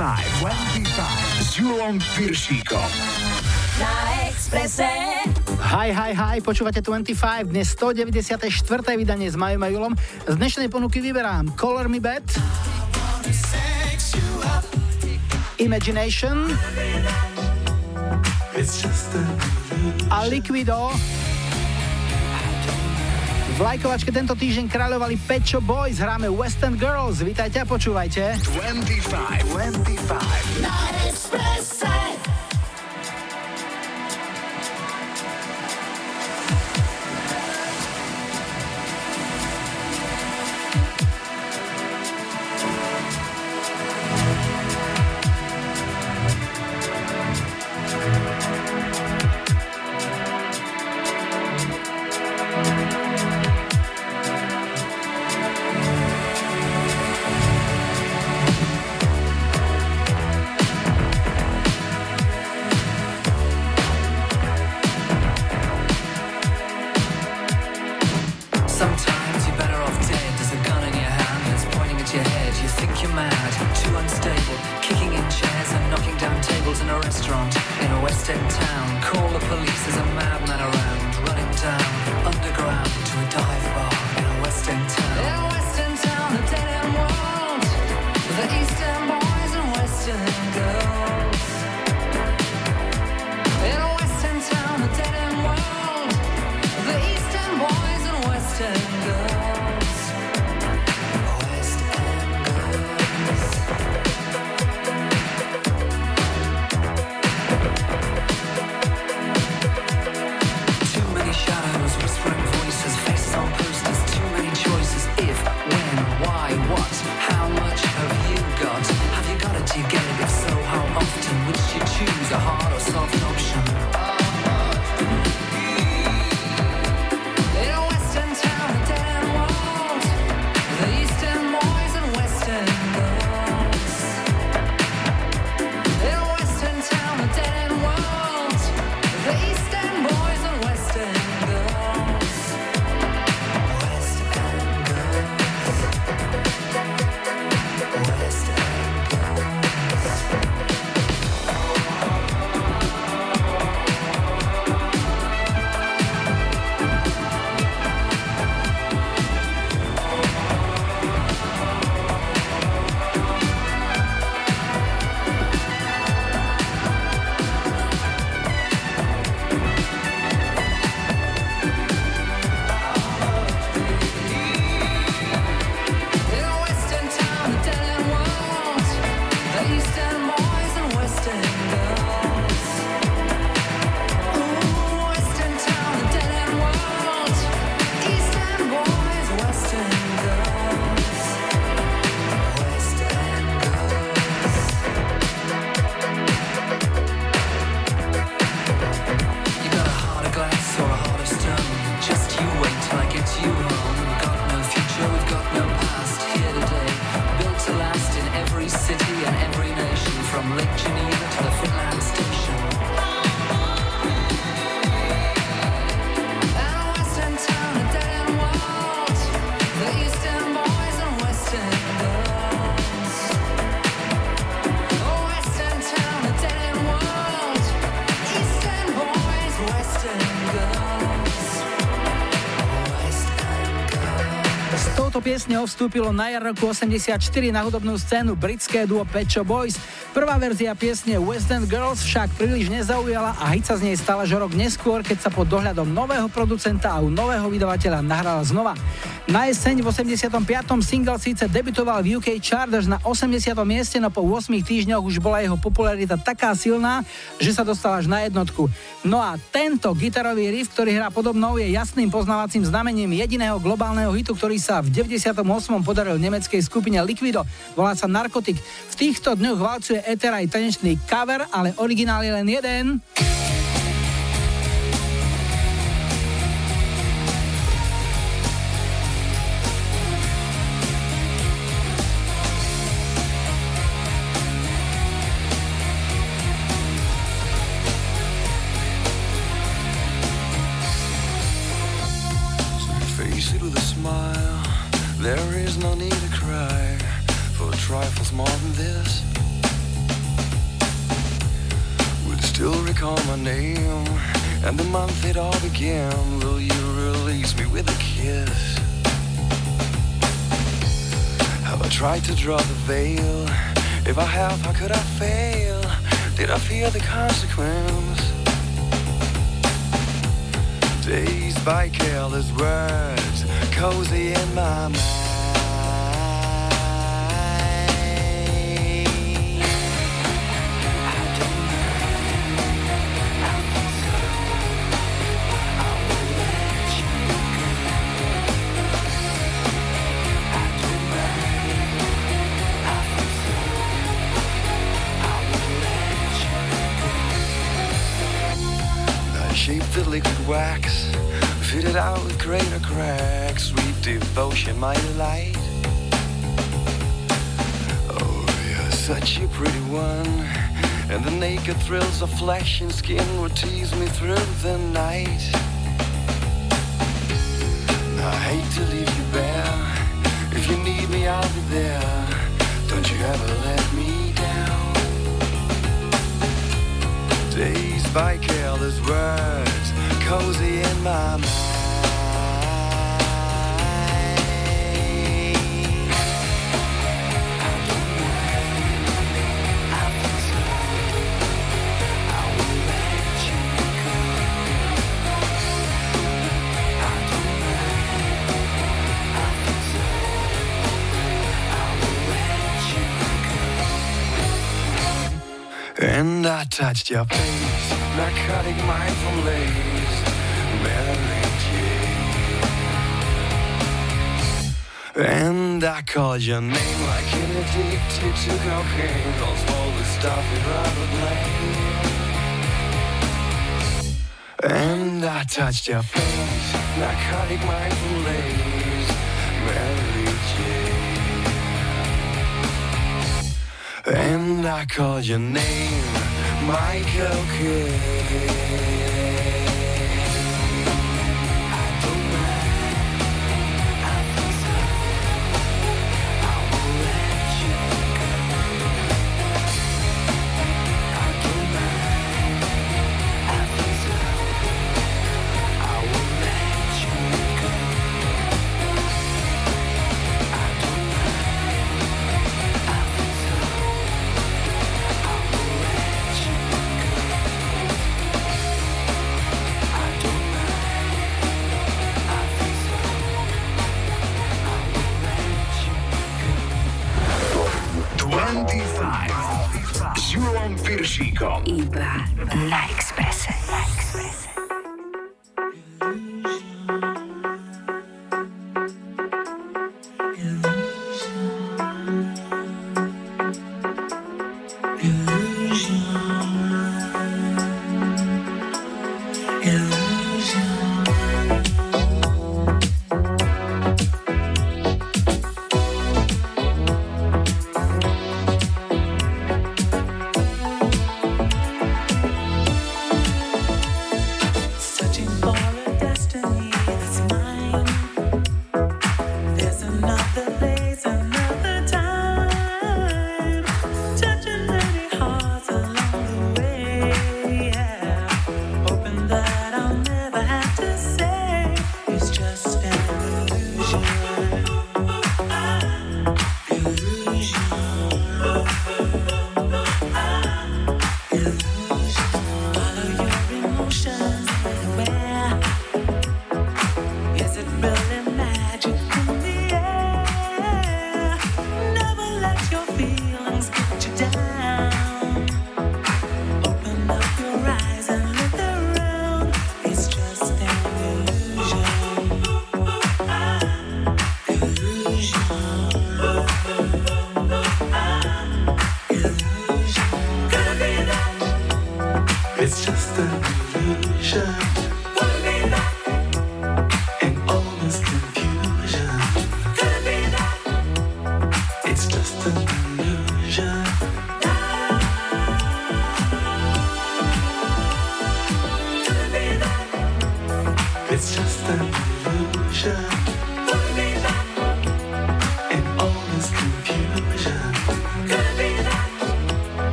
25 s Julom Piršíkom. Na Exprese. Hi, hi, hi, počúvate 25, dnes 194. vydanie s Majom a Julom. Z dnešnej ponuky vyberám Color Me Bad, Imagination a Liquido. V lajkovačke tento týždeň kráľovali Pecho Boys, hráme Western Girls. Vítajte a počúvajte. 25, 25. Na piesňou vstúpilo na jar roku 84 na hudobnú scénu britské duo Pecho Boys. Prvá verzia piesne West End Girls však príliš nezaujala a hit sa z nej stala že rok neskôr, keď sa pod dohľadom nového producenta a u nového vydavateľa nahrala znova. Na jeseň v 85. single síce debutoval v UK chart až na 80. mieste, no po 8 týždňoch už bola jeho popularita taká silná, že sa dostala až na jednotku. No a tento gitarový riff, ktorý hrá podobnou, je jasným poznávacím znamením jediného globálneho hitu, ktorý sa v 98. podaril nemeckej skupine Liquido. Volá sa Narkotik. V týchto dňoch valcuje Ether aj tanečný cover, ale originál je len jeden. touched your face. Narcotic mind from lace. Mary And I called your name like an addicted to cocaine. Calls all the stuff you'd rather blame. And I touched your face. Narcotic mind from lace. Mary Jane. And I called your name Michael Kidd.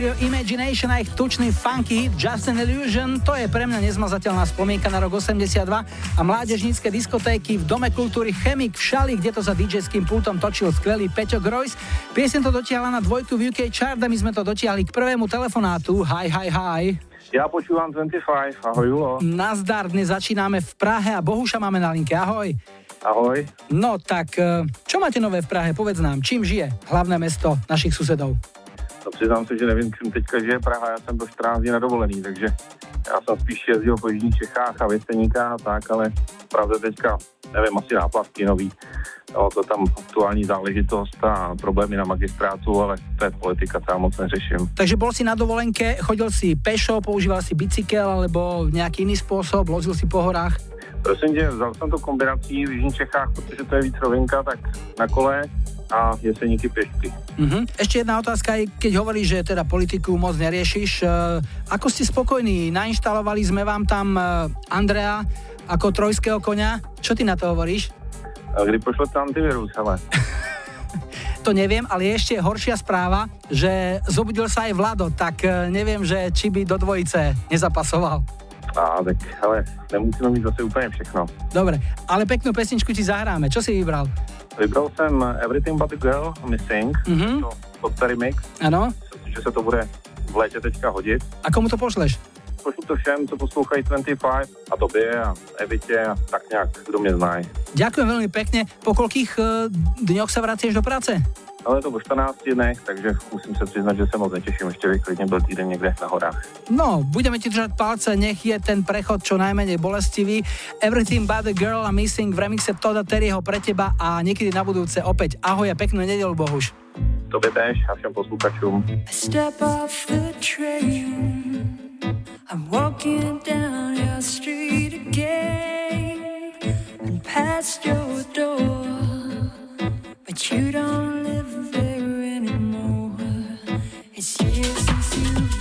Trio Imagination a ich tučný funky hit Just an Illusion, to je pre mňa nezmazateľná spomienka na rok 82 a mládežnícke diskotéky v Dome kultúry Chemik v Šali, kde to za DJ-ským pultom točil skvelý Peťo Grojs. Piesen to dotiahla na dvojku v UK chart a my sme to dotiahli k prvému telefonátu. Hi, hi, hi. Ja počúvam 25, ahoj Julo. Nazdar, dnes začíname v Prahe a Bohuša máme na linke, ahoj. Ahoj. No tak, eh, čo máte nové v Prahe? Povedz nám, čím žije hlavné mesto našich susedov? Přiznám se, že nevím, čím teďka žije Praha, já jsem byl 14 dní na dovolený, takže já jsem spíš jezdil po Jižních Čechách a Věsteníka a tak, ale pravda teďka, nevím, asi náplavky nový, jo, to tam aktuální záležitost a problémy na magistrátu, ale to je politika, to já moc neřeším. Takže bol si na dovolenke, chodil si pešo, používal si bicykel alebo nějaký jiný způsob, lozil si po horách? Prosím tě, vzal jsem to kombinací v Jižních Čechách, protože to je víc rovinka, tak na kole a jeseníky pešky. Uh-huh. Ešte jedna otázka, keď hovoríš, že teda politiku moc neriešiš, uh, ako ste spokojní? Nainštalovali sme vám tam uh, Andrea ako trojského konia. Čo ty na to hovoríš? A kdy pošlo tam antivirus, ale... to neviem, ale je ešte horšia správa, že zobudil sa aj Vlado, tak uh, neviem, že či by do dvojice nezapasoval. Á, tak ale nemusíme mít zase úplně všechno. Dobre, ale peknú pesničku ti zahráme. Čo si vybral? Vybral jsem Everything But The Girl Missing, mm-hmm. to pod remix. Ano. Myslím, že se to bude v létě teďka hodit. A komu to pošleš? Pošlu to všem, co poslouchají 25 a tobě a Evitě a tak nějak, kdo mě znají. Ďakujem veľmi pekne. Po koľkých uh, dňoch sa vracieš do práce? Ale to po 14 dnech, takže musím se přiznat, že se moc netěším. Ještě bych klidně byl týden někde na horách. No, budeme ti držať palce, nech je ten prechod čo najmenej bolestivý. Everything but the girl a missing v remixe Toda Terryho pre teba a niekedy na budúce opäť. Ahoj a peknú nedelu, Bohuš. Tobě též a všem posluchačům. Step off the train I'm walking down your street again And past your door But you don't live there anymore. It's years since you've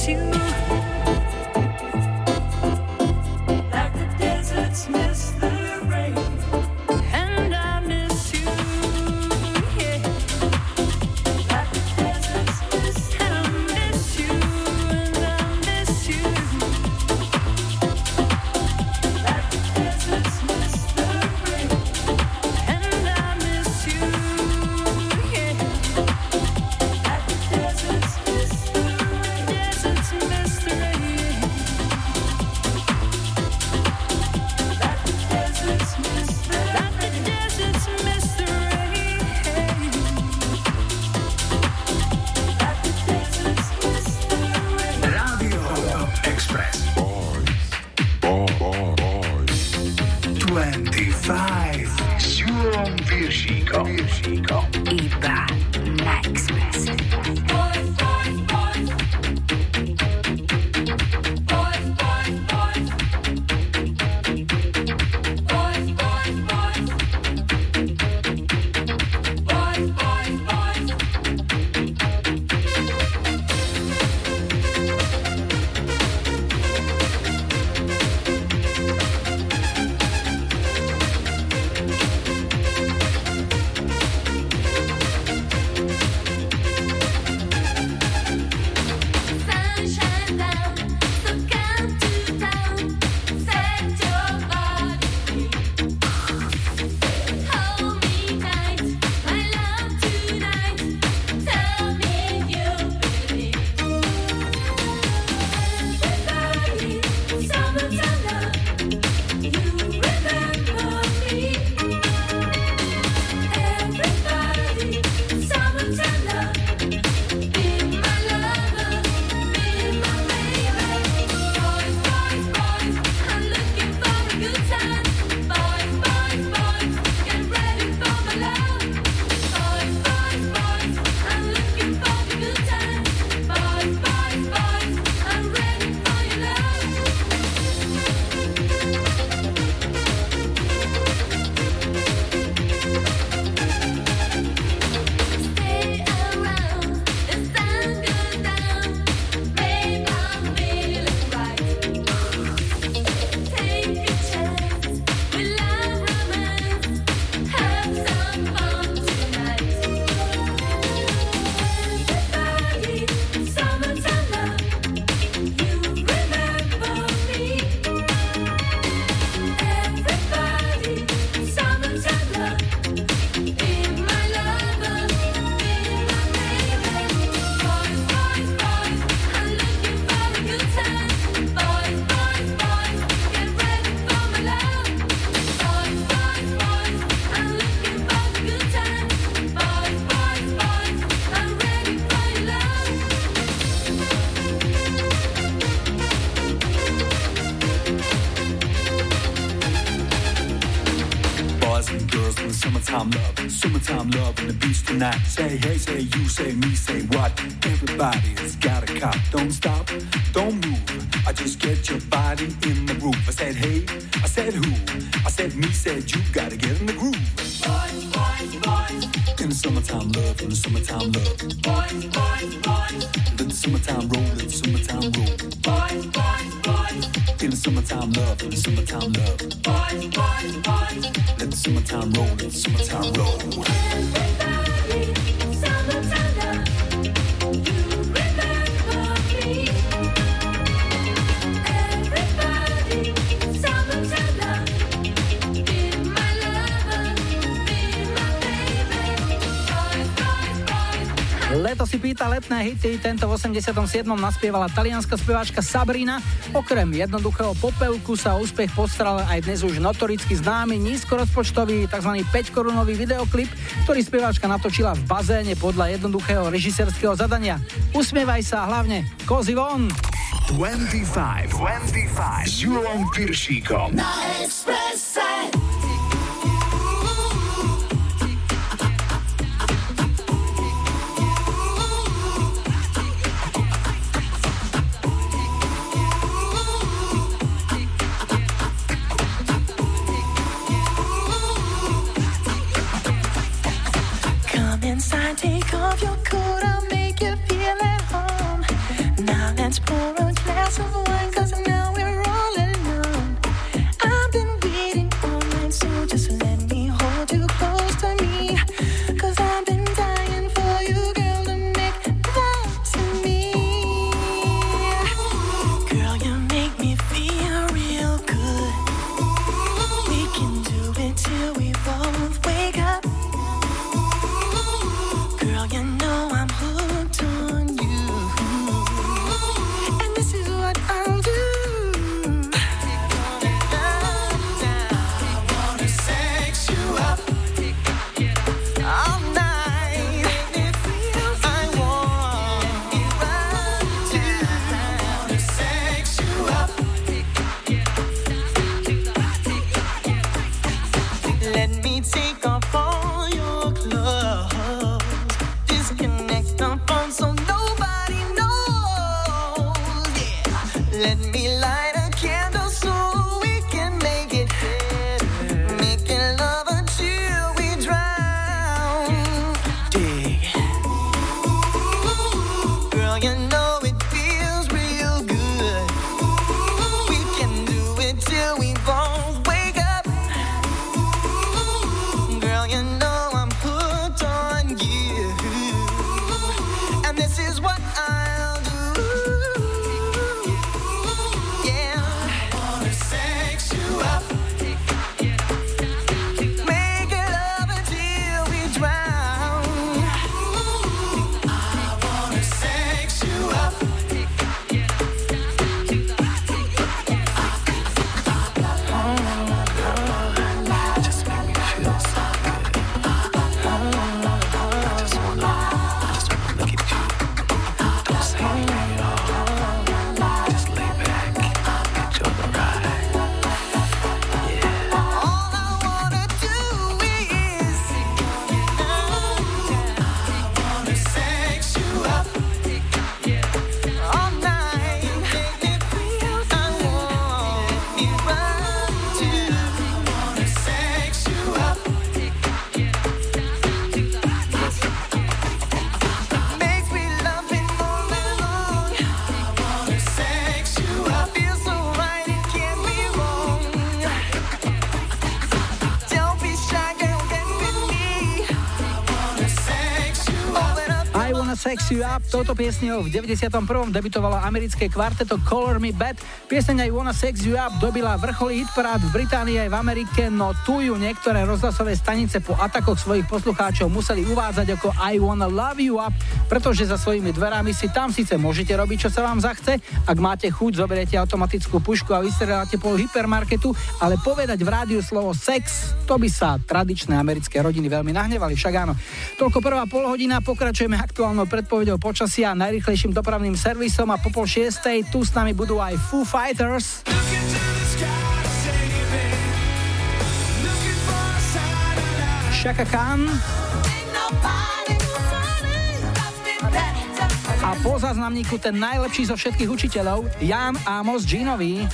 miss you. And I miss you. tonight. Say hey, say you, say me, say what? Everybody's got a cop. Don't stop, don't move. I just get your body in the groove. I said hey, I said who? I said me, said you. Gotta get in the groove. Boys, boys, boys. In the summertime love, in the summertime love. Boys, boys, boys. Let the summertime roll, let the summertime roll. Boys, boys, boys. In the summertime love, in the summertime love. Boys, boys, boys. Let the summertime roll, let the summertime road. Leto si pýta letné hity, tento v 87. naspievala talianská speváčka Sabrina. Okrem jednoduchého popevku sa úspech postral aj dnes už notoricky známy nízkorozpočtový tzv. 5-korunový videoklip, ktorý speváčka natočila v bazéne podľa jednoduchého režisérskeho zadania. Usmievaj sa hlavne, kozy von! 25, 25 s Julom Piršíkom na Expresse. Take off your coat, I'll make you feel at home Now that's glass of wine. Toto piesňou v 91. debitovalo americké kvarteto Color Me Bad. Pieseň aj Wanna Sex You Up dobila vrcholý hitparád v Británii aj v Amerike, no tu ju niektoré rozhlasové stanice po atakoch svojich poslucháčov museli uvádzať ako I Wanna Love You Up, pretože za svojimi dverami si tam síce môžete robiť, čo sa vám zachce. Ak máte chuť, zoberiete automatickú pušku a vystreláte pol hypermarketu, ale povedať v rádiu slovo sex, to by sa tradičné americké rodiny veľmi nahnevali. Však áno. Toľko prvá polhodina, pokračujeme aktuálnou predpovedou počasia a najrychlejším dopravným servisom a po pol šiestej tu s nami budú aj Foo Fighters. Shaka Khan. A po záznamníku ten najlepší zo všetkých učiteľov, Jan Amos Ginovi.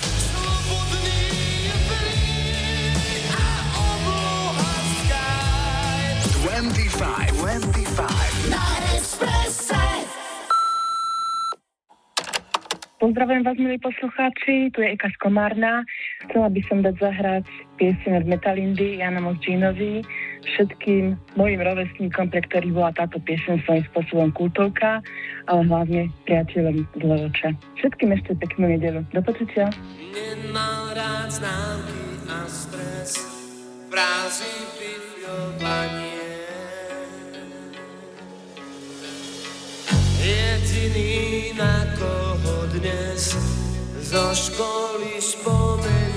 Pozdravujem vás, milí poslucháči, tu je Eka z Komárna. Chcela by som dať zahrať piesň od Metalindy Jana Mosdžínovi všetkým mojim rovesníkom, pre ktorých bola táto piesň svojím spôsobom kultovka, ale hlavne priateľom z. Všetkým ešte peknú nedelu. Do počutia. Nemal rád známky a stres, frázy, pifľovanie jediný, na koho dnes zo školy spomeniem.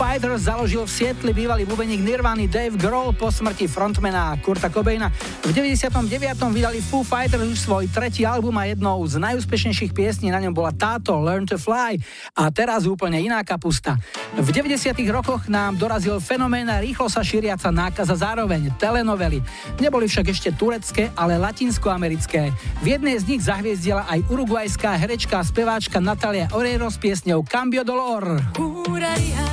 Fighters založil v Sietli bývalý bubeník Nirvany Dave Grohl po smrti frontmana Kurta Cobaina. V 99. vydali Foo Fighters už svoj tretí album a jednou z najúspešnejších piesní na ňom bola táto Learn to Fly a teraz úplne iná kapusta. V 90. rokoch nám dorazil fenomén a rýchlo sa šíriaca nákaza zároveň telenovely. Neboli však ešte turecké, ale latinskoamerické. V jednej z nich zahviezdila aj uruguajská herečka a speváčka Natalia Oreiro s piesňou Cambio Dolor. Juraría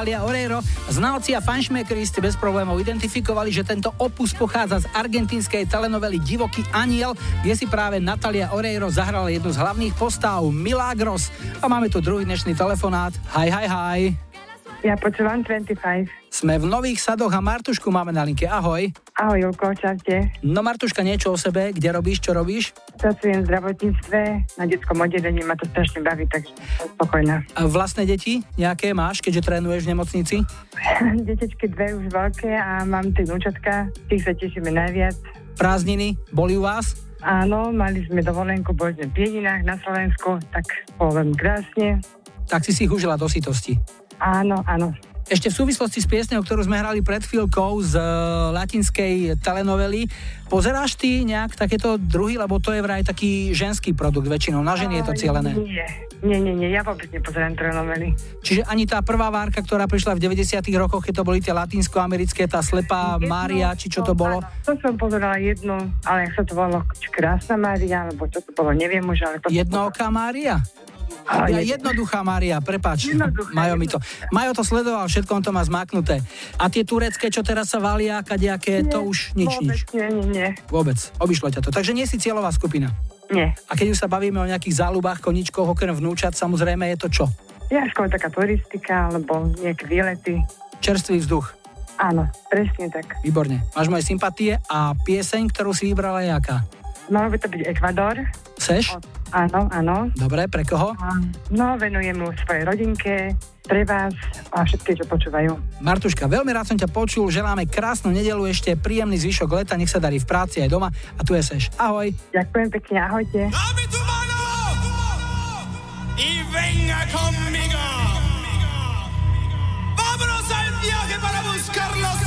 Natalia Oreiro. Znalci a fanšmekeri ste bez problémov identifikovali, že tento opus pochádza z argentínskej telenovely Divoký aniel, kde si práve Natalia Oreiro zahrala jednu z hlavných postáv Milagros. A máme tu druhý dnešný telefonát. Hi, hi, hi. Ja počúvam 25. Sme v Nových sadoch a Martušku máme na linke. Ahoj. Ahoj, Julko, čaute. No Martuška, niečo o sebe, kde robíš, čo robíš? Pracujem v zdravotníctve, na detskom oddelení, ma to strašne baví, takže spokojná. A vlastné deti nejaké máš, keďže trénuješ v nemocnici? Detečky dve už veľké a mám tri vnúčatka, tých sa tešíme najviac. Prázdniny boli u vás? Áno, mali sme dovolenku, boli sme v Pieninách na Slovensku, tak veľmi krásne. Tak si si ich užila do sitosti. Áno, áno. Ešte v súvislosti s piesňou, ktorú sme hrali pred chvíľkou z uh, latinskej telenovely, pozeráš ty nejak takéto druhy, lebo to je vraj taký ženský produkt väčšinou, na ženy je to cieľené. Nie, nie, nie, nie ja vôbec nepozerám telenovely. Čiže ani tá prvá várka, ktorá prišla v 90 rokoch, keď to boli tie latinsko-americké, tá slepá jedno, Mária, či čo to bolo? Áno, to som pozerala jednu, ale jak sa to volalo, Krásna Mária, alebo čo to bolo, neviem už, ale to... Jednooká Mária? Ja, jednoduchá Mária, prepač. Majo mi to. Majo to sledoval, všetko on to má zmaknuté. A tie turecké, čo teraz sa valia, kadejaké, to už nič, vôbec, nič. Nie, nie, nie. Vôbec, obišlo ťa to. Takže nie si cieľová skupina. Nie. A keď už sa bavíme o nejakých záľubách, koničkoch, okrem vnúčat, samozrejme je to čo? Ja skôr taká turistika, alebo nejaké výlety. Čerstvý vzduch. Áno, presne tak. Výborne. Máš moje sympatie a pieseň, ktorú si vybrala je aká? Malo by to byť Ekvador. Seš? Od, áno, áno. Dobre, pre koho? A, no, venujem mu svojej rodinke, pre vás a všetky, čo počúvajú. Martuška, veľmi rád som ťa počul, želáme krásnu nedelu, ešte príjemný zvyšok leta, nech sa darí v práci aj doma a tu je Seš. Ahoj. Ďakujem pekne, ahojte. Y venga conmigo. Vámonos al viaje para buscar los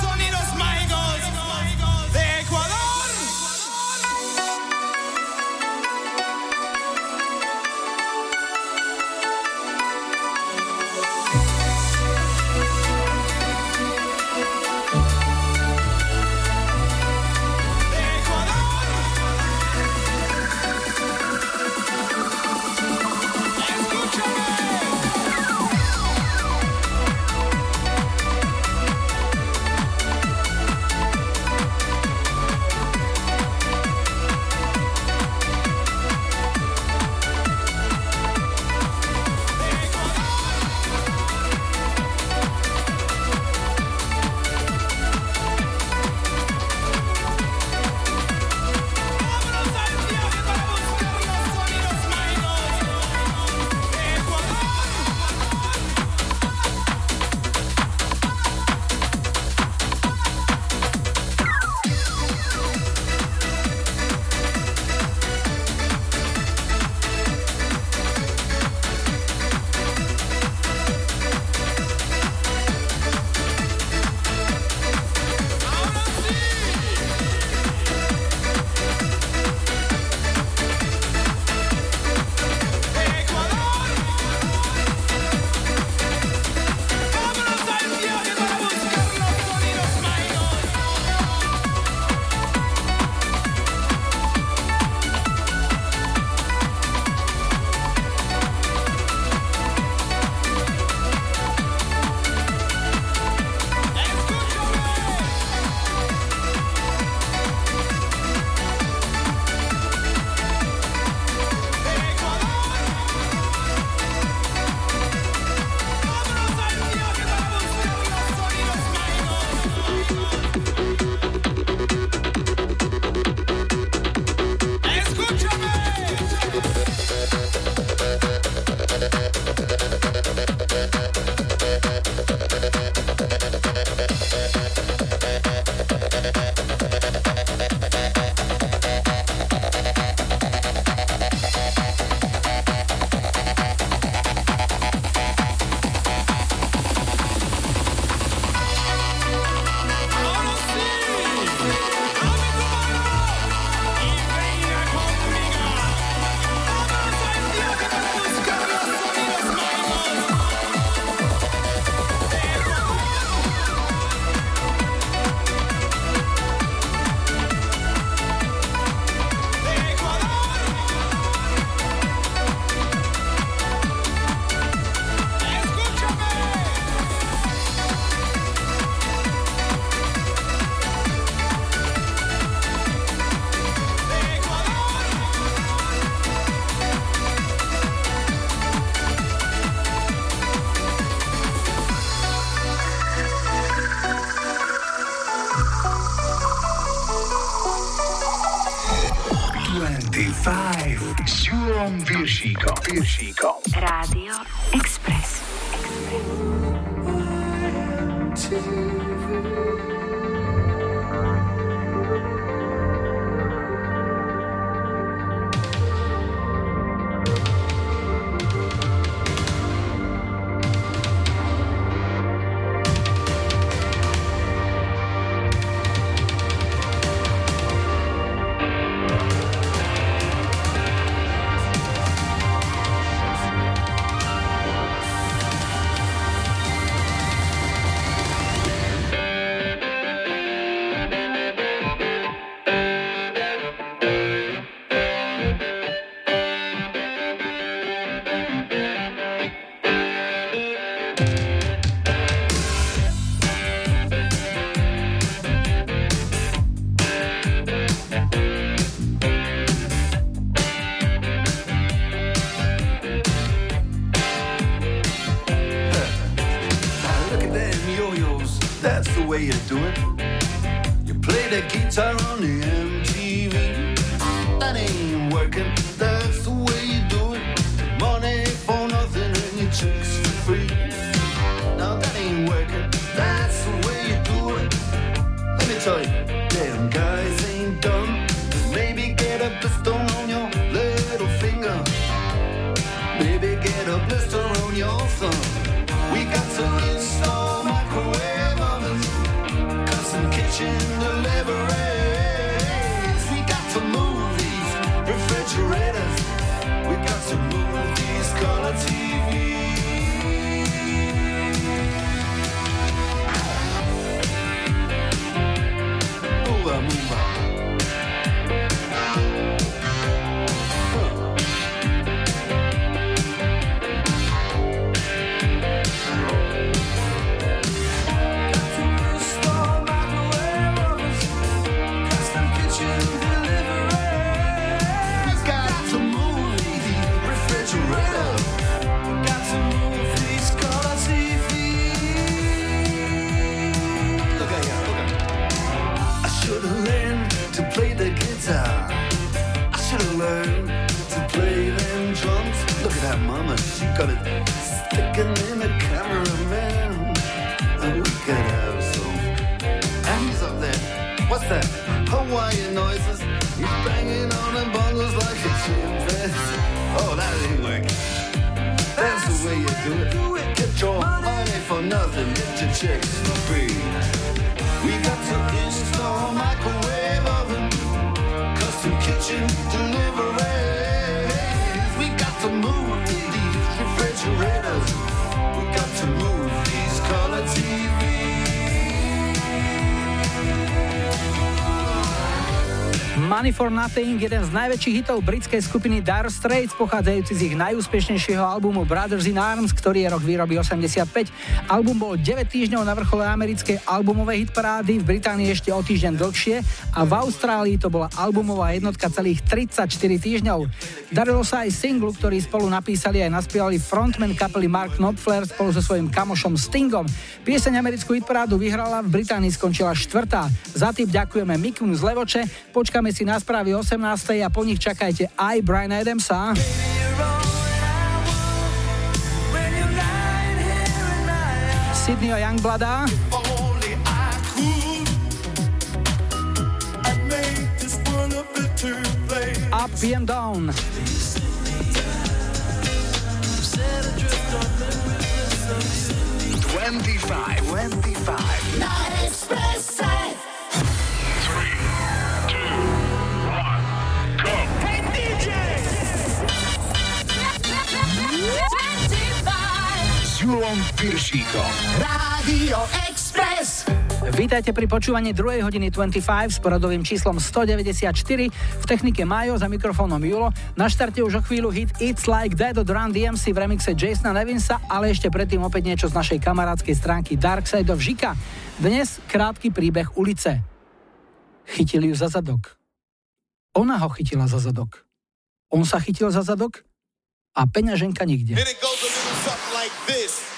Do it. Do it. Get your money for nothing. Get your chicks for free. We got to install microwave oven, custom kitchen. Jeden z najväčších hitov britskej skupiny Dire Straits, pochádzajúci z ich najúspešnejšieho albumu Brothers in Arms, ktorý je rok výroby 85. Album bol 9 týždňov na vrchole americkej albumovej hitparády, v Británii ešte o týždeň dlhšie a v Austrálii to bola albumová jednotka celých 34 týždňov. Darilo sa aj singlu, ktorý spolu napísali aj naspievali frontman kapely Mark Knopfler spolu so svojím kamošom Stingom. Pieseň americkú hitparádu vyhrala, v Británii skončila štvrtá. Za tým ďakujeme Mikunu z Levoče, počkáme si na správy 18. a po nich čakajte aj Brian Adamsa. Sydneyho Youngblada. Up and down. 25, 25. Julom Piršíkom. Rádio Express. Vítajte pri počúvaní 2. hodiny 25 s poradovým číslom 194. V technike Majo za mikrofónom Julo. Na štarte už o chvíľu hit It's Like That od Run DMC v remixe Jasona Nevinsa, ale ešte predtým opäť niečo z našej kamarádskej stránky Dark Side of Žika. Dnes krátky príbeh ulice. Chytili ju za zadok. Ona ho chytila za zadok. On sa chytil za zadok a peňaženka nikde. like this.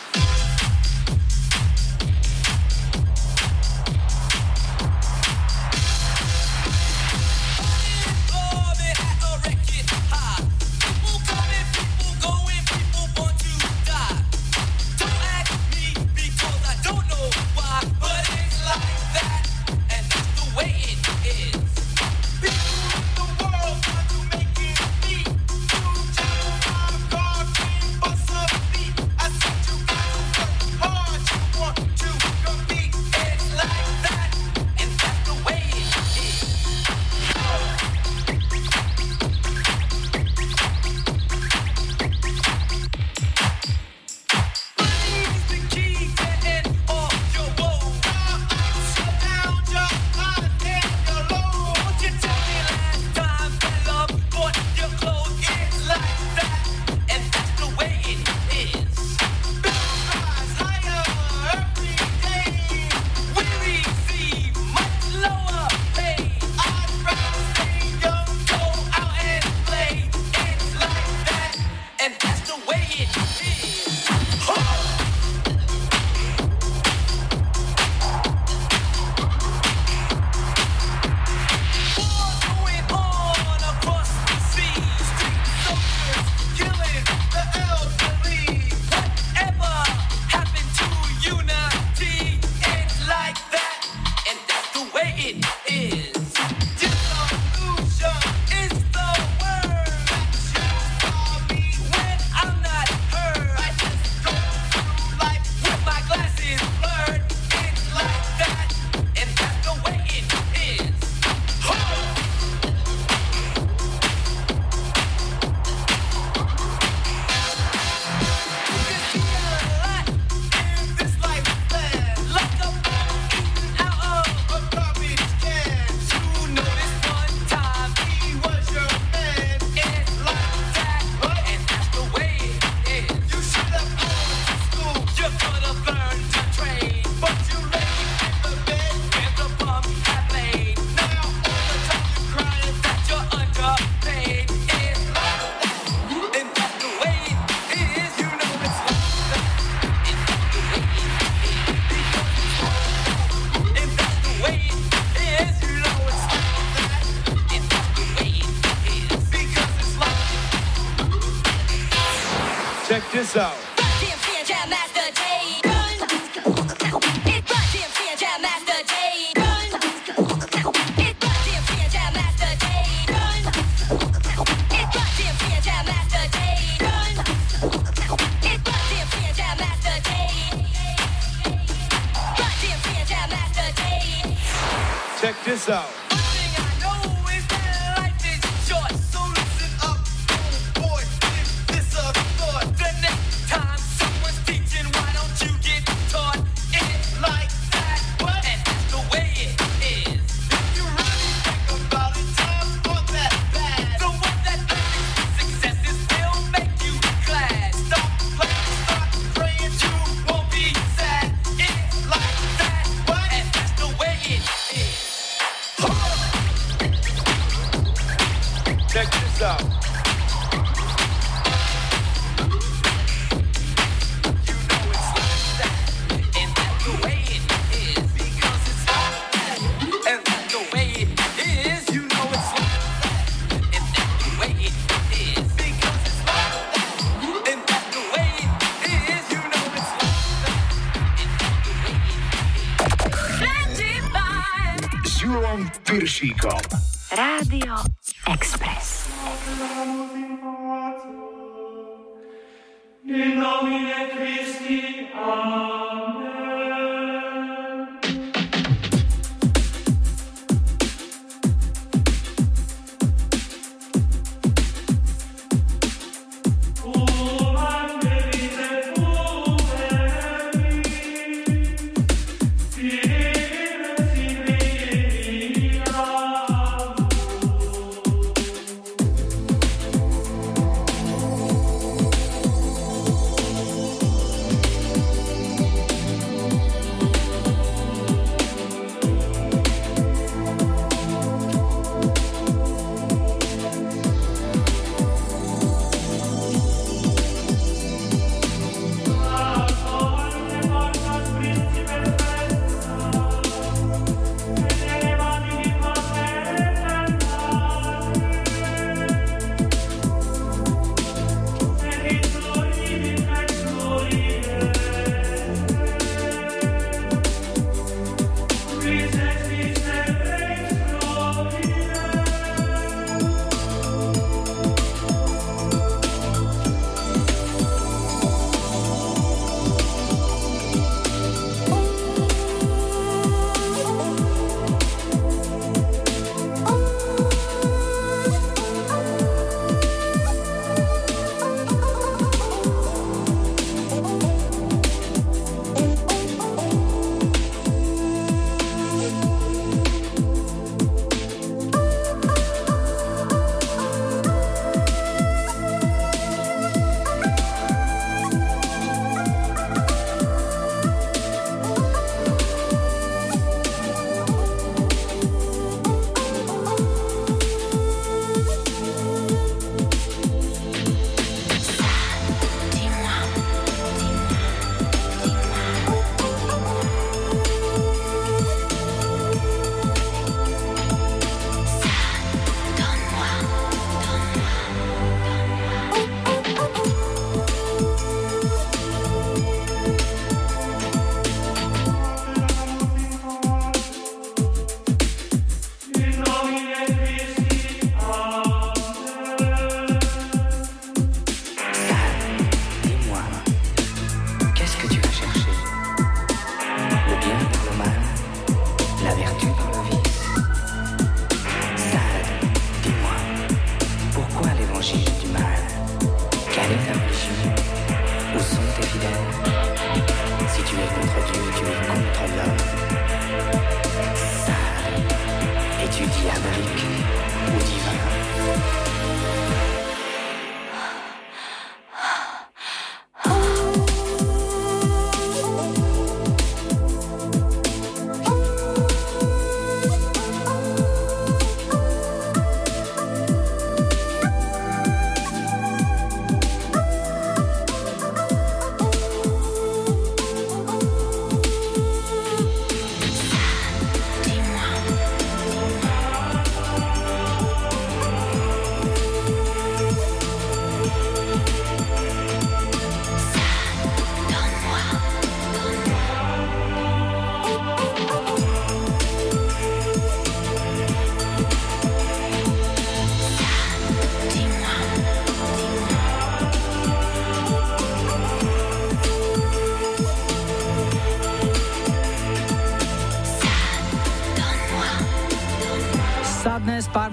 Check this out.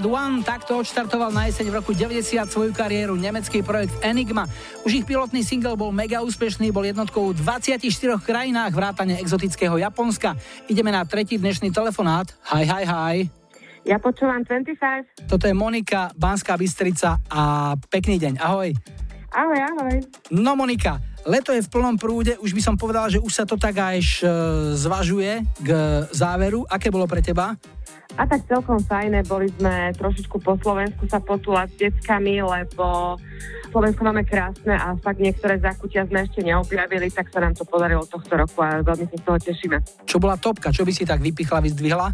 1. Takto odštartoval na jeseň v roku 90 svoju kariéru nemecký projekt Enigma. Už ich pilotný single bol mega úspešný, bol jednotkou v 24 krajinách vrátane exotického Japonska. Ideme na tretí dnešný telefonát. Hi, hi, hi. Ja počúvam 25. Toto je Monika, Banská Bystrica a pekný deň. Ahoj. Ahoj, ahoj. No Monika, leto je v plnom prúde, už by som povedal, že už sa to tak aj e, zvažuje k záveru. Aké bolo pre teba? A tak celkom fajné, boli sme trošičku po Slovensku sa potúľať s deckami, lebo Slovensko máme krásne a fakt niektoré zákutia sme ešte neobjavili, tak sa nám to podarilo tohto roku a veľmi sa z toho tešíme. Čo bola topka? Čo by si tak vypichla, vyzdvihla?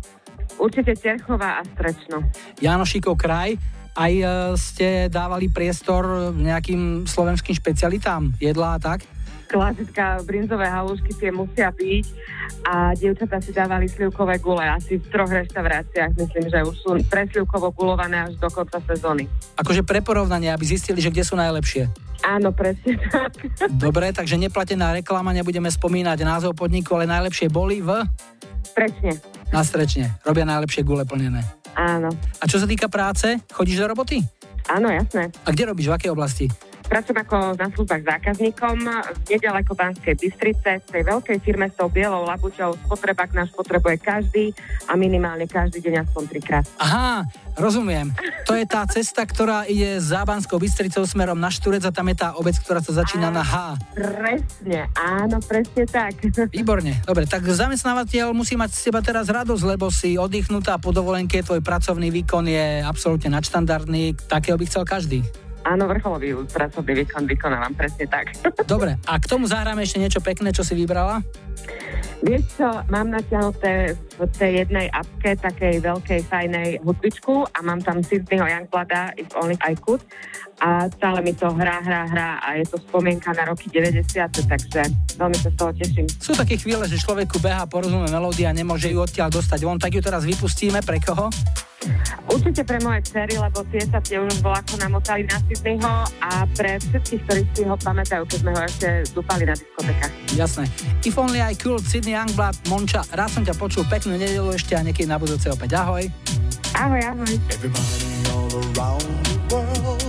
Určite Terchová a Strečno. Janošikov kraj, aj e, ste dávali priestor nejakým slovenským špecialitám, jedlá a tak? Klasická brinzové halušky tie musia byť a dievčatá si dávali slivkové gule asi v troch reštauráciách. Myslím, že už sú preslivkovo gulované až do konca sezóny. Akože pre porovnanie, aby zistili, že kde sú najlepšie. Áno, presne tak. Dobre, takže neplatená reklama, nebudeme spomínať názov podniku, ale najlepšie boli v... Strečne. Na strečne. Robia najlepšie gule plnené. Áno. A čo sa týka práce, chodíš do roboty? Áno, jasné. A kde robíš, v akej oblasti? Pracujem ako na službách zákazníkom v nedaleko Banskej Bystrice, v tej veľkej firme s tou bielou labuťou. Spotrebák náš potrebuje každý a minimálne každý deň aspoň trikrát. Aha, rozumiem. To je tá cesta, ktorá ide za Banskou Bystricou smerom na Šturec a tam je tá obec, ktorá sa začína na H. Presne, áno, presne tak. Výborne. Dobre, tak zamestnávateľ musí mať z teba teraz radosť, lebo si oddychnutá po dovolenke, tvoj pracovný výkon je absolútne nadštandardný, takého by chcel každý. Áno, vrcholový pracovný výkon vykonávam, presne tak. Dobre, a k tomu zahráme ešte niečo pekné, čo si vybrala? Vieš čo, mám natiahnuté v tej jednej apke takej veľkej, fajnej hudbičku a mám tam Sydneyho Youngblada If Only I Could a stále mi to hrá, hrá, hrá a je to spomienka na roky 90, takže veľmi sa z toho teším. Sú také chvíle, že človeku beha, porozumie melódia a nemôže ju odtiaľ dostať von, tak ju teraz vypustíme. Pre koho? Určite pre moje dcery, lebo tie sa tie už bol ako namotali na Sydneyho a pre všetkých, ktorí si ho pamätajú, keď sme ho ešte dúpali na diskotekách. Jasné. If only I could, Sydney Youngblood, Monča, rád som ťa počul, peknú nedelu ešte a niekedy na budúce opäť. Ahoj. Ahoj, ahoj. Everybody all around the world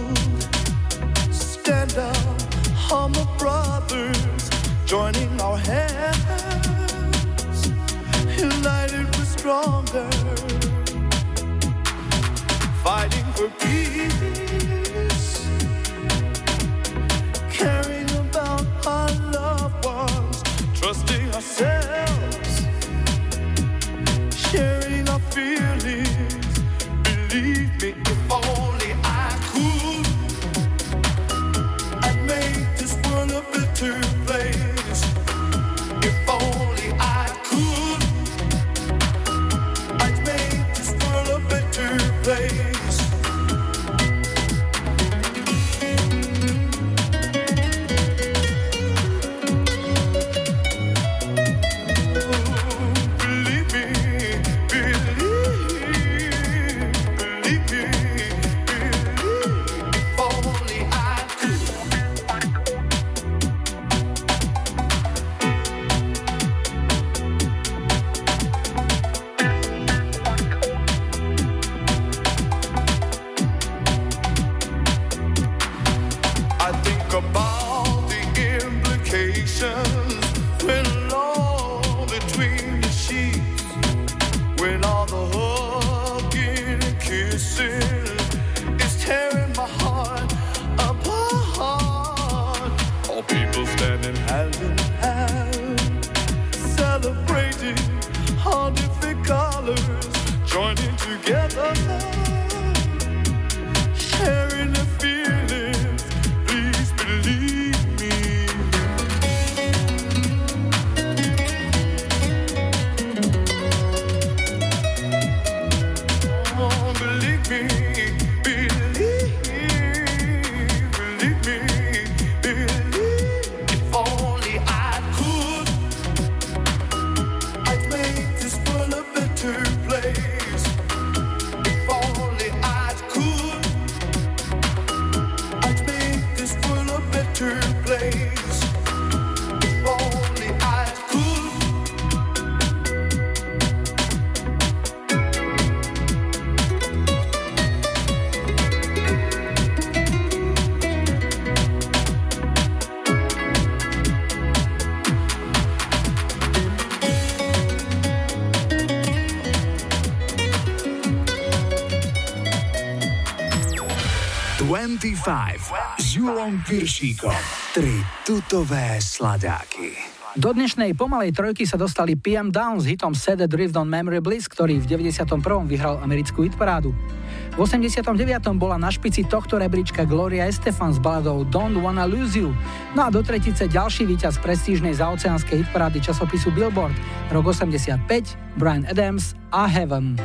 Stand up, humble brothers Joining our hands United we're stronger fighting for peace, caring about our loved ones, trusting ourselves, sharing 25 s Julom Piršíkom. Tri tutové sladáky. Do dnešnej pomalej trojky sa dostali PM Down s hitom Set Drift on Memory Bliss, ktorý v 91. vyhral americkú hitparádu. V 89. bola na špici tohto rebríčka Gloria Estefan s baladou Don't Wanna Lose You. No a do tretice ďalší víťaz prestížnej zaoceánskej hitparády časopisu Billboard, rok 85, Brian Adams a Heaven.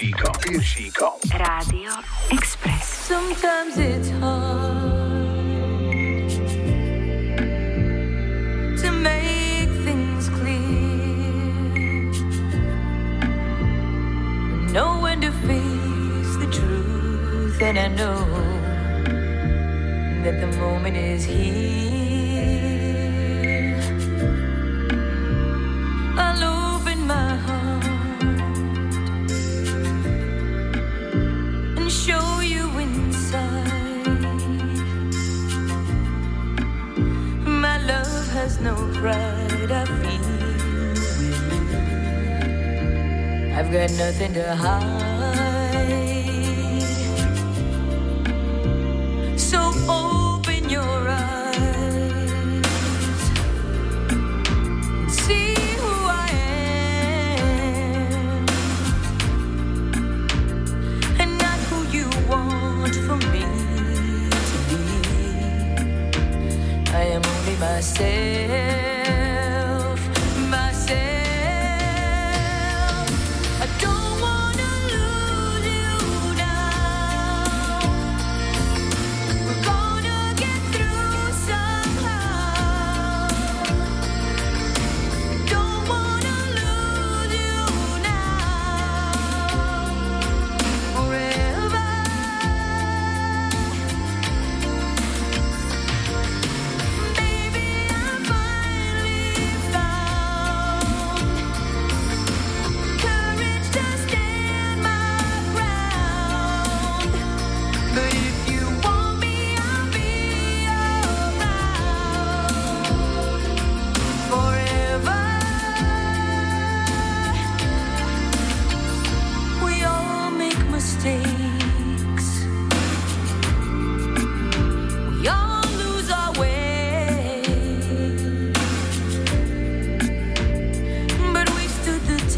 Viršíkom. Viršíkom. Rádio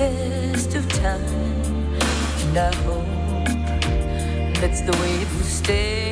test of time. And I hope that's the way it will stay.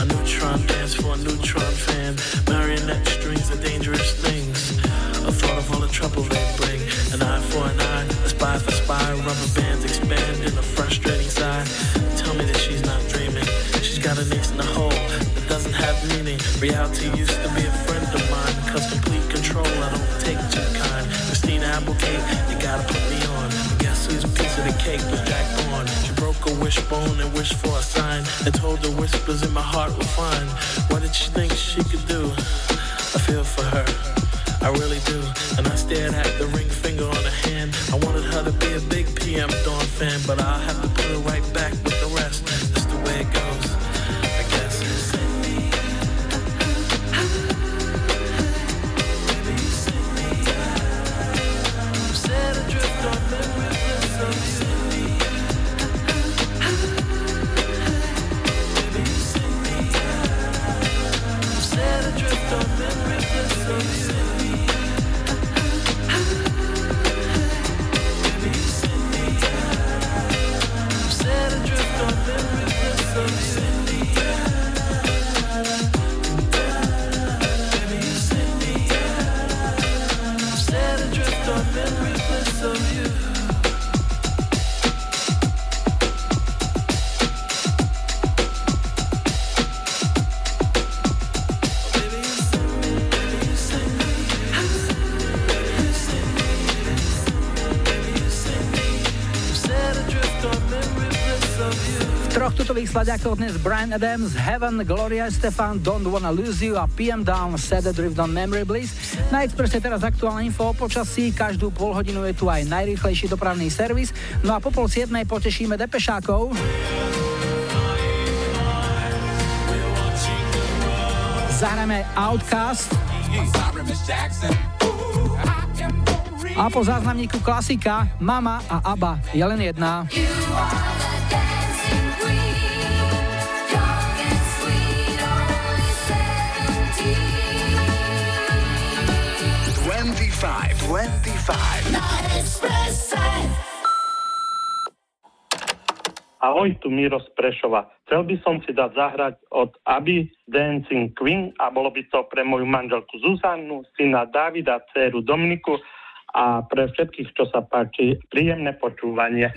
A neutron dance for a neutron fan. Marionette strings are dangerous things. A thought of all the trouble they bring. An eye for an eye, a spy for spy. Rubber bands expand in a frustrating sigh. Tell me that she's not dreaming. She's got an ace in the hole that doesn't have meaning. Reality used to be a friend of mine. Cause complete control I don't take too kind. Christina Applegate, you gotta put me on. Guess whose piece of the cake was Jack Bourne? took a wishbone and wish for a sign and told the whispers in my heart were fine. What did she think she could do? I feel for her, I really do. And I stared at the ring finger on her hand. I wanted her to be a big PM Dawn fan, but I'll have to put her right back with the rest. Sladiakov dnes Brian Adams, Heaven, Gloria Stefan, Don't Wanna Lose You a PM Down, Set the Drift on Memory Bliss. Na Expresse teraz aktuálne info o počasí, každú pol hodinu je tu aj najrýchlejší dopravný servis, no a po pol siedmej potešíme depešákov. Zahráme Outcast. A po záznamníku klasika Mama a Aba je len jedna. Ahoj, tu Miro z Prešova. Chcel by som si dať zahrať od Aby Dancing Queen a bolo by to pre moju manželku Zuzannu, syna Davida, dceru Dominiku a pre všetkých, čo sa páči, príjemné počúvanie.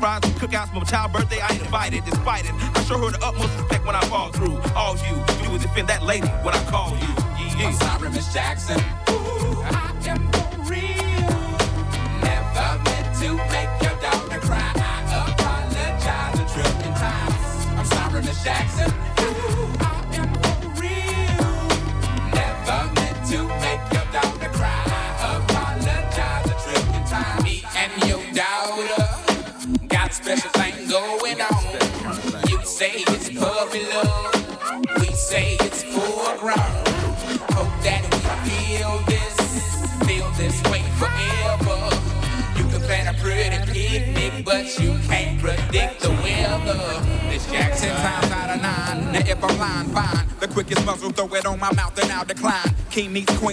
Fries and cookouts for my child's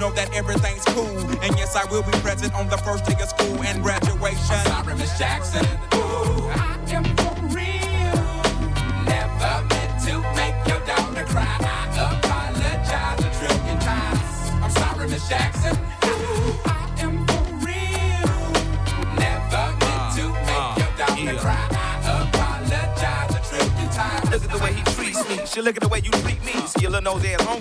know that everything's cool. And yes, I will be present on the first day of school and graduation. I'm sorry, Miss Jackson.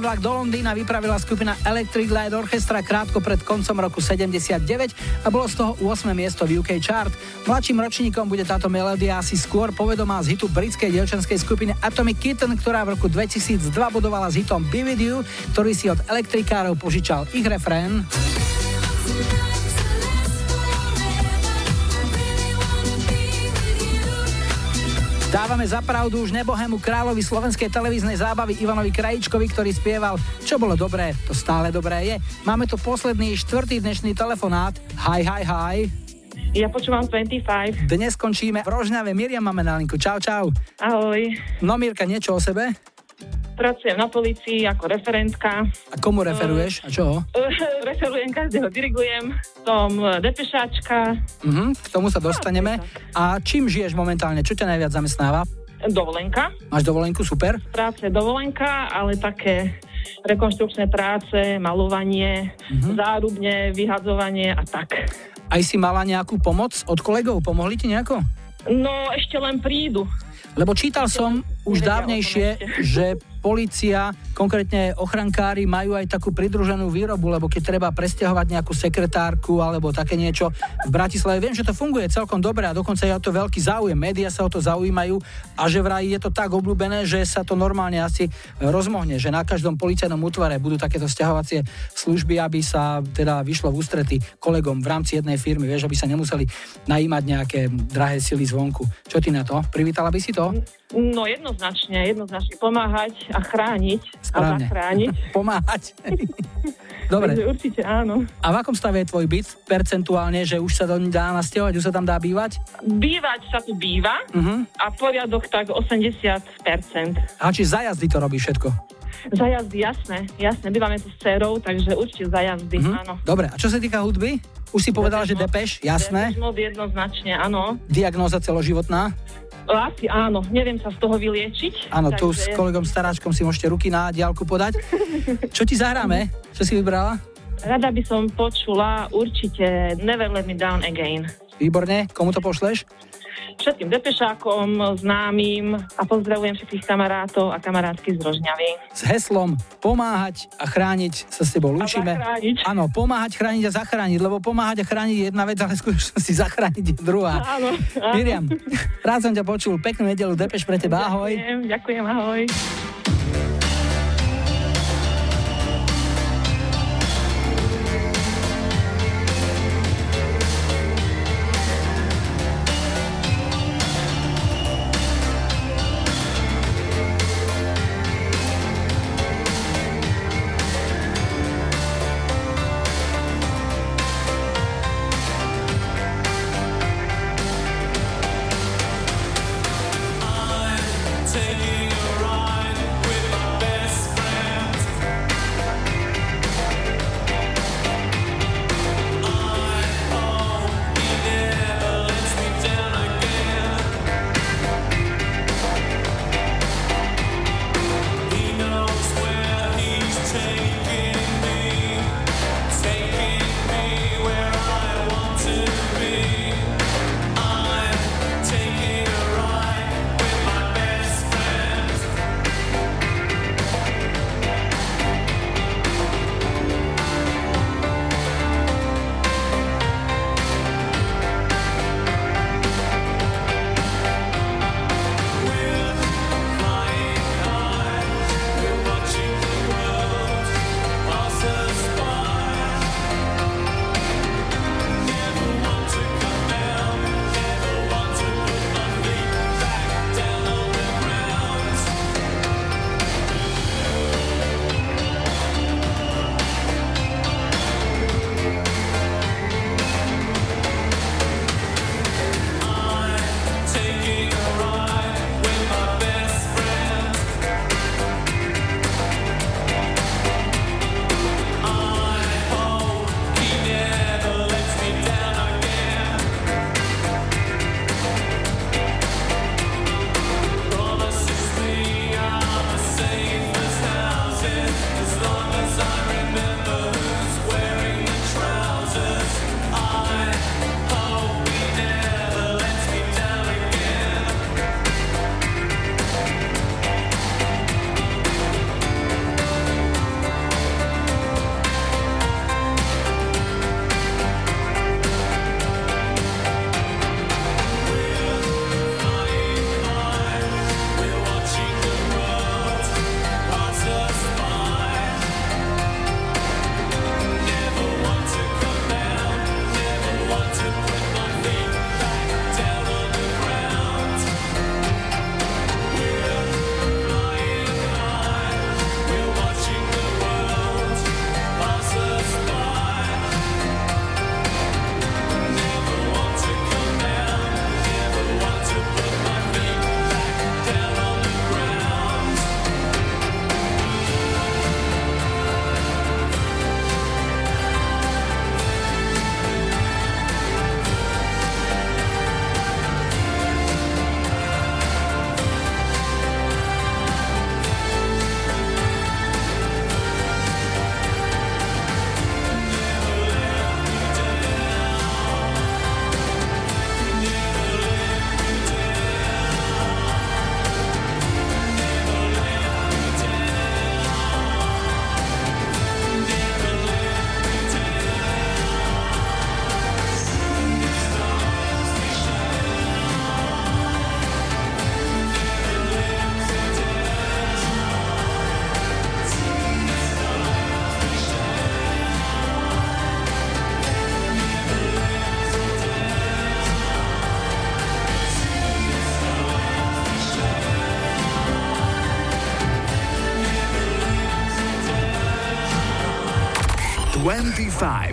Posledný vlak do Londýna vypravila skupina Electric Light Orchestra krátko pred koncom roku 79 a bolo z toho 8. miesto v UK chart. Mladším ročníkom bude táto melódia asi skôr povedomá z hitu britskej dievčanskej skupiny Atomic Kitten, ktorá v roku 2002 budovala s hitom Be With You, ktorý si od elektrikárov požičal ich refrén. Dávame za pravdu už nebohému kráľovi slovenskej televíznej zábavy Ivanovi Krajičkovi, ktorý spieval Čo bolo dobré, to stále dobré je. Máme tu posledný štvrtý dnešný telefonát. Hi, hi, hi. Ja počúvam 25. Dnes skončíme v Rožňave. Miriam máme na linku. Čau, čau. Ahoj. No Mirka, niečo o sebe? Pracujem na policii ako referentka. A komu referuješ? A čo? Referujem každého, dirigujem. Som depešáčka. Uh-huh, k tomu sa dostaneme. A čím žiješ momentálne? Čo ťa najviac zamestnáva? Dovolenka. Máš dovolenku, super. Práce dovolenka, ale také rekonštrukčné práce, malovanie, uh-huh. zárubne, vyhadzovanie a tak. Aj si mala nejakú pomoc od kolegov? Pomohli ti nejako? No, ešte len prídu. Lebo čítal som už dávnejšie, že policia, konkrétne ochrankári majú aj takú pridruženú výrobu, lebo keď treba presťahovať nejakú sekretárku alebo také niečo v Bratislave, viem, že to funguje celkom dobre a dokonca je o to veľký záujem. Média sa o to zaujímajú a že vraj je to tak obľúbené, že sa to normálne asi rozmohne, že na každom policajnom útvare budú takéto stiahovacie služby, aby sa teda vyšlo v ústrety kolegom v rámci jednej firmy, vieš, aby sa nemuseli najímať nejaké drahé sily zvonku. Čo ty na to? Privítala by si to? No jednoznačne, jednoznačne pomáhať a chrániť Správne. a zachrániť. Pomáhať. Dobre. Takže určite áno. A v akom stave je tvoj byt percentuálne, že už sa to dá nasťahovať, už sa tam dá bývať? Bývať sa tu býva uh-huh. a poriadok tak 80%. A či za jazdy to robí všetko? Za jazdy, jasné, jasné. Bývame tu s dcerou, takže určite za jazdy, uh-huh. áno. Dobre, a čo sa týka hudby? Už si povedala, že Depeš, jasné. Depeš jednoznačne, áno. Diagnóza celoživotná? Asi áno, neviem sa z toho vyliečiť. Áno, tu s kolegom Staráčkom si môžete ruky na diálku podať. Čo ti zahráme? Čo si vybrala? Rada by som počula určite Never Let Me Down Again. Výborne, komu to pošleš? Všetkým depešákom, známym a pozdravujem všetkých kamarátov a kamarátky z Rožňavy. S heslom pomáhať a chrániť sa s tebou lúčime. Áno, pomáhať, chrániť a zachrániť, lebo pomáhať a chrániť je jedna vec, ale skutočnosti zachrániť je druhá. Áno, áno. Miriam, rád som ťa počul, peknú nedelu, Depeš pre teba, ahoj. Ďakujem, ďakujem, ahoj.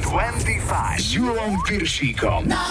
25. 25. S Julom Piršíkom. Na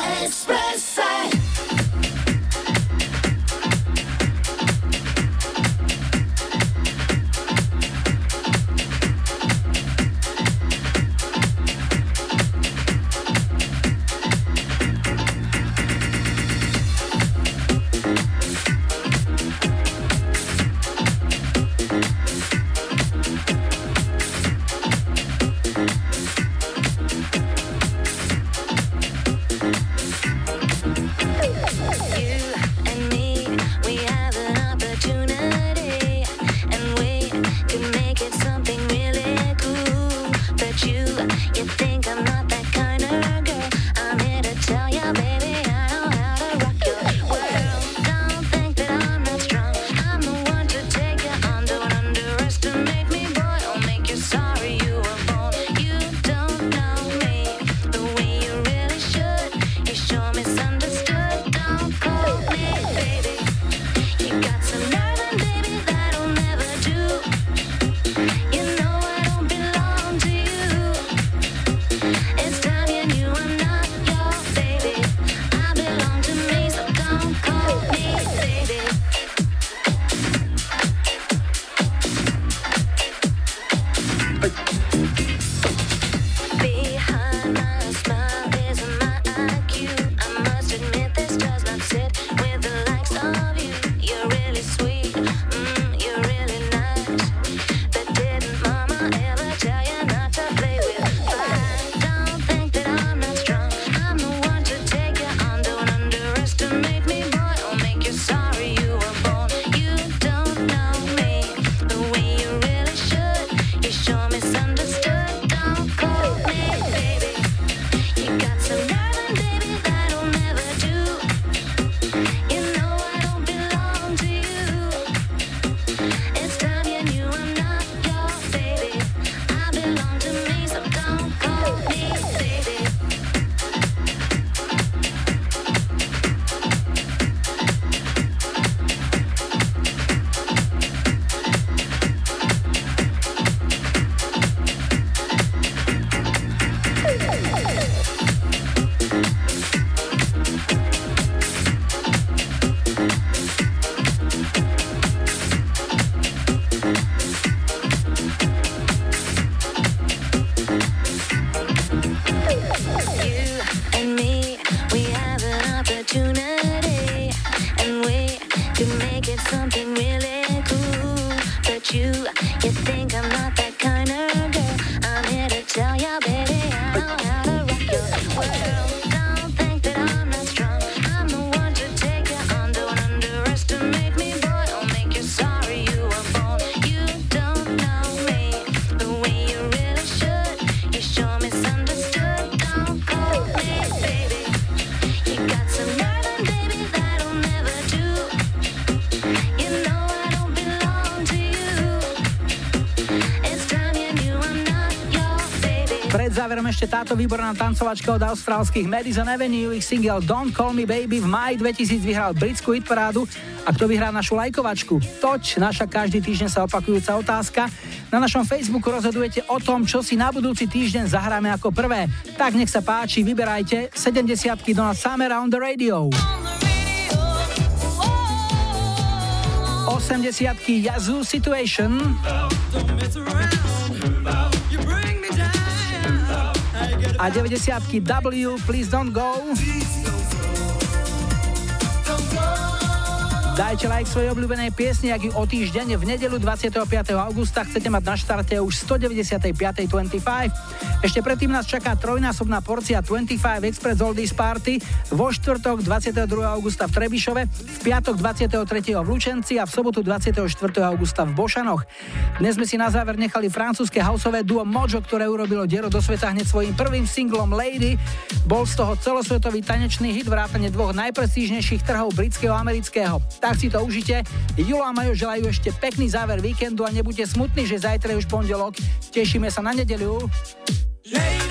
ešte táto výborná tancovačka od austrálskych Madison Avenue, ich single Don't Call Me Baby v maji 2000 vyhral britskú hitparádu. A kto vyhrá našu lajkovačku? Toč, naša každý týždeň sa opakujúca otázka. Na našom Facebooku rozhodujete o tom, čo si na budúci týždeň zahráme ako prvé. Tak nech sa páči, vyberajte 70 do nás Summer on the Radio. 80 Yazoo Situation. A 90 W Please Don't Go. Dajte like svojej obľúbenej piesni, ak ju o týždeň v nedelu 25. augusta chcete mať na štarte už 195.25. Ešte predtým nás čaká trojnásobná porcia 25 Express Oldies Party vo štvrtok 22. augusta v Trebišove, v piatok 23. v Lučenci a v sobotu 24. augusta v Bošanoch. Dnes sme si na záver nechali francúzske houseové duo Mojo, ktoré urobilo diero do sveta hneď svojim prvým singlom Lady. Bol z toho celosvetový tanečný hit vrátane dvoch najprestížnejších trhov britského a amerického tak si to užite. Julo a Majo želajú ešte pekný záver víkendu a nebuďte smutní, že zajtra je už pondelok. Tešíme sa na nedeliu. Yeah.